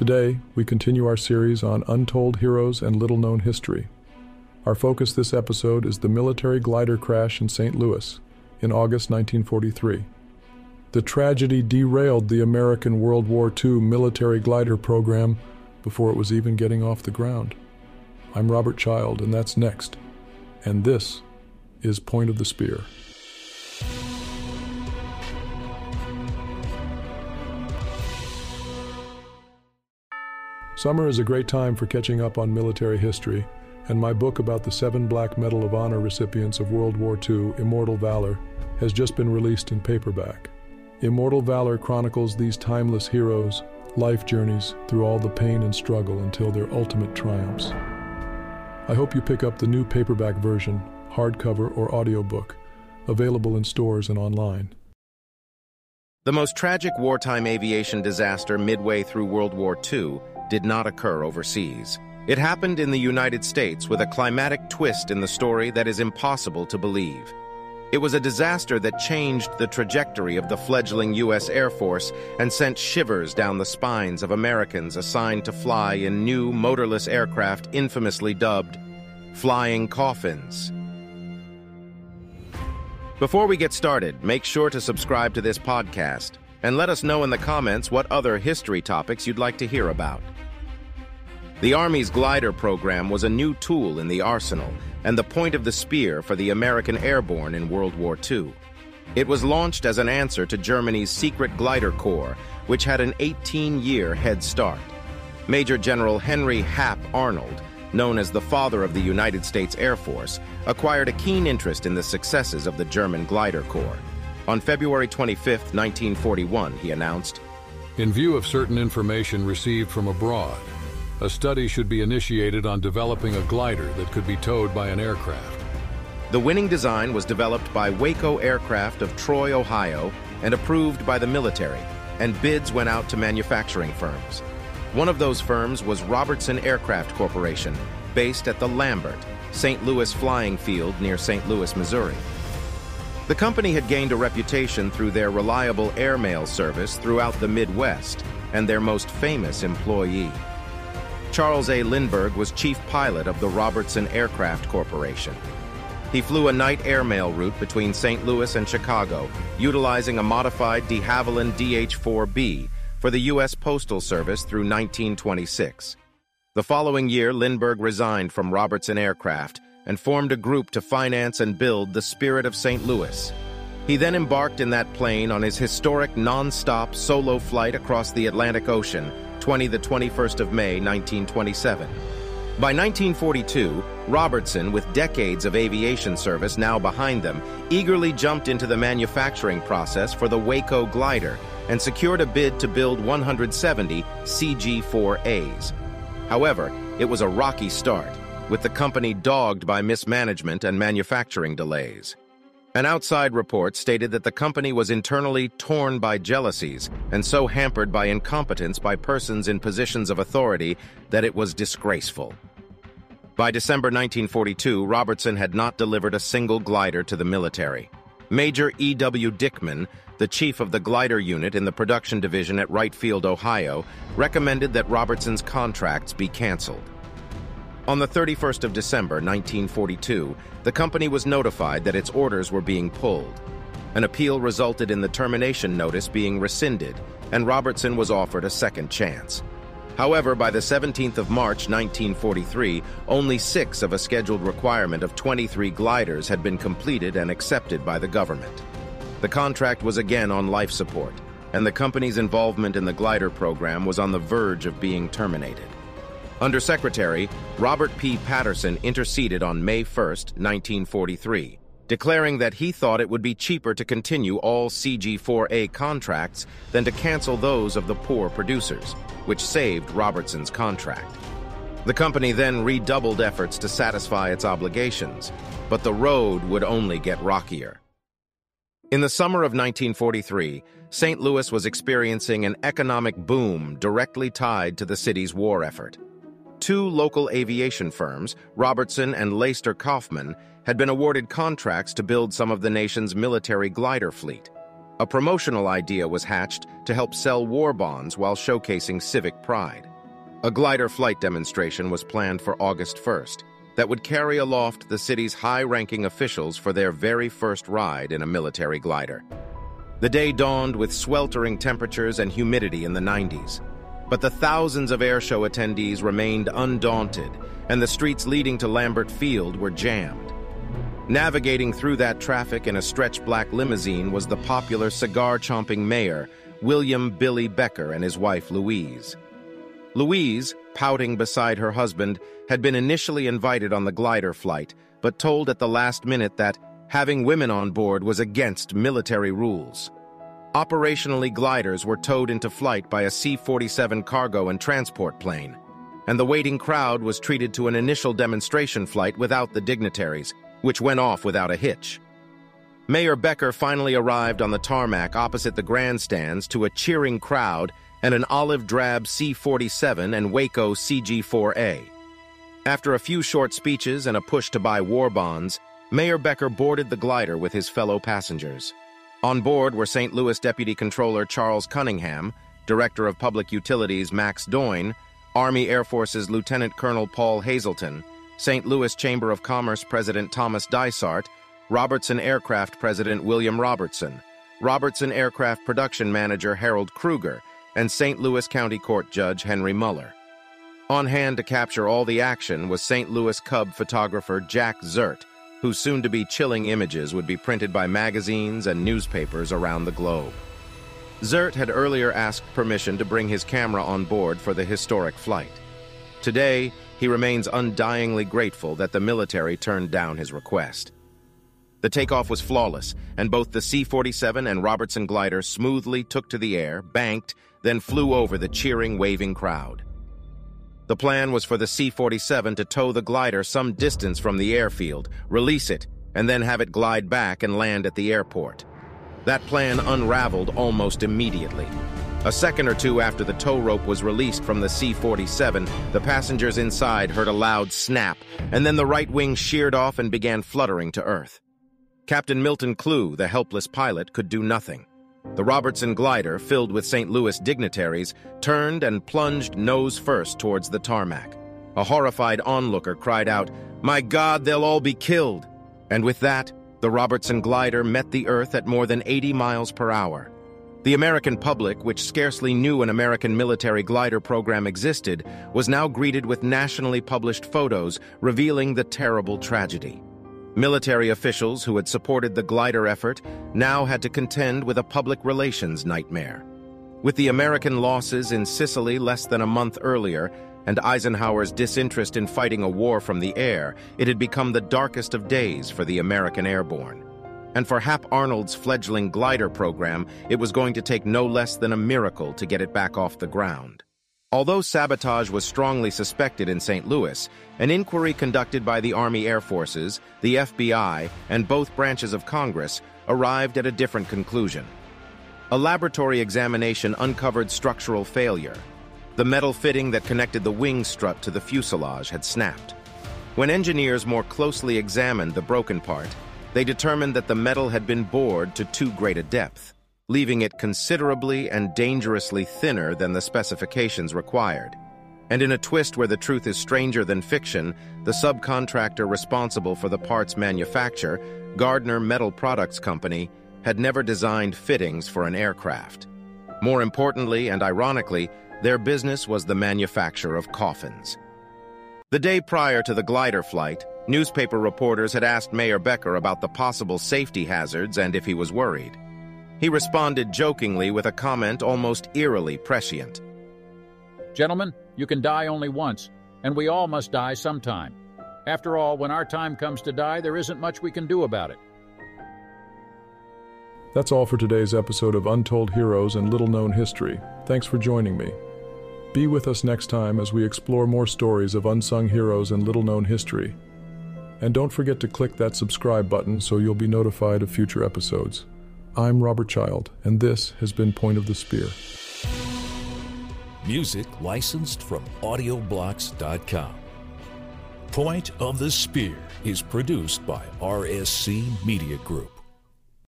Today, we continue our series on untold heroes and little known history. Our focus this episode is the military glider crash in St. Louis in August 1943. The tragedy derailed the American World War II military glider program before it was even getting off the ground. I'm Robert Child, and that's next. And this is Point of the Spear. Summer is a great time for catching up on military history, and my book about the seven Black Medal of Honor recipients of World War II, Immortal Valor, has just been released in paperback. Immortal Valor chronicles these timeless heroes' life journeys through all the pain and struggle until their ultimate triumphs. I hope you pick up the new paperback version, hardcover or audiobook, available in stores and online. The most tragic wartime aviation disaster midway through World War II did not occur overseas. It happened in the United States with a climatic twist in the story that is impossible to believe. It was a disaster that changed the trajectory of the fledgling U.S. Air Force and sent shivers down the spines of Americans assigned to fly in new motorless aircraft infamously dubbed Flying Coffins. Before we get started, make sure to subscribe to this podcast and let us know in the comments what other history topics you'd like to hear about. The Army's glider program was a new tool in the arsenal and the point of the spear for the American airborne in World War II. It was launched as an answer to Germany's secret glider corps, which had an 18-year head start. Major General Henry Hap Arnold, known as the father of the United States Air Force, acquired a keen interest in the successes of the German glider corps. On February 25, 1941, he announced, In view of certain information received from abroad, a study should be initiated on developing a glider that could be towed by an aircraft. The winning design was developed by Waco Aircraft of Troy, Ohio, and approved by the military, and bids went out to manufacturing firms. One of those firms was Robertson Aircraft Corporation, based at the Lambert, St. Louis Flying Field near St. Louis, Missouri. The company had gained a reputation through their reliable airmail service throughout the Midwest and their most famous employee. Charles A. Lindbergh was chief pilot of the Robertson Aircraft Corporation. He flew a night airmail route between St. Louis and Chicago, utilizing a modified de Havilland DH-4B for the U.S. Postal Service through 1926. The following year, Lindbergh resigned from Robertson Aircraft and formed a group to finance and build the Spirit of St. Louis. He then embarked in that plane on his historic non-stop solo flight across the Atlantic Ocean 20 the 21st of May 1927. By 1942, Robertson, with decades of aviation service now behind them, eagerly jumped into the manufacturing process for the Waco glider and secured a bid to build 170 CG-4As. However, it was a rocky start, with the company dogged by mismanagement and manufacturing delays. An outside report stated that the company was internally torn by jealousies and so hampered by incompetence by persons in positions of authority that it was disgraceful. By December 1942, Robertson had not delivered a single glider to the military. Major E.W. Dickman, the chief of the glider unit in the production division at Wright Field, Ohio, recommended that Robertson's contracts be canceled. On the 31st of December 1942, the company was notified that its orders were being pulled. An appeal resulted in the termination notice being rescinded, and Robertson was offered a second chance. However, by the 17th of March 1943, only six of a scheduled requirement of 23 gliders had been completed and accepted by the government. The contract was again on life support, and the company's involvement in the glider program was on the verge of being terminated. Undersecretary Robert P. Patterson interceded on May 1, 1943, declaring that he thought it would be cheaper to continue all CG-4A contracts than to cancel those of the poor producers, which saved Robertson's contract. The company then redoubled efforts to satisfy its obligations, but the road would only get rockier. In the summer of 1943, St. Louis was experiencing an economic boom directly tied to the city's war effort. Two local aviation firms, Robertson and Laister Kauffmann, had been awarded contracts to build some of the nation's military glider fleet. A promotional idea was hatched to help sell war bonds while showcasing civic pride. A glider flight demonstration was planned for August 1st that would carry aloft the city's high-ranking officials for their very first ride in a military glider. The day dawned with sweltering temperatures and humidity in the 90s. But the thousands of airshow attendees remained undaunted, and the streets leading to Lambert Field were jammed. Navigating through that traffic in a stretch black limousine was the popular cigar-chomping mayor, William Billy Becker, and his wife Louise. Louise, pouting beside her husband, had been initially invited on the glider flight, but told at the last minute that having women on board was against military rules. Operationally, gliders were towed into flight by a C-47 cargo and transport plane, and the waiting crowd was treated to an initial demonstration flight without the dignitaries, which went off without a hitch. Mayor Becker finally arrived on the tarmac opposite the grandstands to a cheering crowd and an olive drab C-47 and Waco CG-4A. After a few short speeches and a push to buy war bonds, Mayor Becker boarded the glider with his fellow passengers. On board were St. Louis Deputy Controller Charles Cunningham, Director of Public Utilities Max Doyne, Army Air Forces Lieutenant Colonel Paul Hazelton, St. Louis Chamber of Commerce President Thomas Dysart, Robertson Aircraft President William Robertson, Robertson Aircraft Production Manager Harold Krueger, and St. Louis County Court Judge Henry Mueller. On hand to capture all the action was St. Louis Cub photographer Jack Zehrt, whose soon-to-be chilling images would be printed by magazines and newspapers around the globe. Zehrt had earlier asked permission to bring his camera on board for the historic flight. Today, he remains undyingly grateful that the military turned down his request. The takeoff was flawless, and both the C-47 and Robertson glider smoothly took to the air, banked, then flew over the cheering, waving crowd. The plan was for the C-47 to tow the glider some distance from the airfield, release it, and then have it glide back and land at the airport. That plan unraveled almost immediately. A second or two after the tow rope was released from the C-47, the passengers inside heard a loud snap, and then the right wing sheared off and began fluttering to earth. Captain Milton Klugh, the helpless pilot, could do nothing. The Robertson glider, filled with St. Louis dignitaries, turned and plunged nose first towards the tarmac. A horrified onlooker cried out, My God, they'll all be killed! And with that, the Robertson glider met the Earth at more than 80 miles per hour. The American public, which scarcely knew an American military glider program existed, was now greeted with nationally published photos revealing the terrible tragedy. Military officials who had supported the glider effort now had to contend with a public relations nightmare. With the American losses in Sicily less than a month earlier, and Eisenhower's disinterest in fighting a war from the air, it had become the darkest of days for the American airborne. And for Hap Arnold's fledgling glider program, it was going to take no less than a miracle to get it back off the ground. Although sabotage was strongly suspected in St. Louis, an inquiry conducted by the Army Air Forces, the FBI, and both branches of Congress arrived at a different conclusion. A laboratory examination uncovered structural failure. The metal fitting that connected the wing strut to the fuselage had snapped. When engineers more closely examined the broken part, they determined that the metal had been bored to too great a depth leaving it considerably and dangerously thinner than the specifications required. And in a twist where the truth is stranger than fiction, the subcontractor responsible for the part's manufacture, Gardner Metal Products Company, had never designed fittings for an aircraft. More importantly and ironically, their business was the manufacture of coffins. The day prior to the glider flight, newspaper reporters had asked Mayor Becker about the possible safety hazards and if he was worried. He responded jokingly with a comment almost eerily prescient. Gentlemen, you can die only once, and we all must die sometime. After all, when our time comes to die, there isn't much we can do about it. That's all for today's episode of Untold Heroes and Little Known History. Thanks for joining me. Be with us next time as we explore more stories of unsung heroes and little known history. And don't forget to click that subscribe button so you'll be notified of future episodes. I'm Robert Child, and this has been Point of the Spear. Music licensed from AudioBlocks.com. Point of the Spear is produced by RSC Media Group.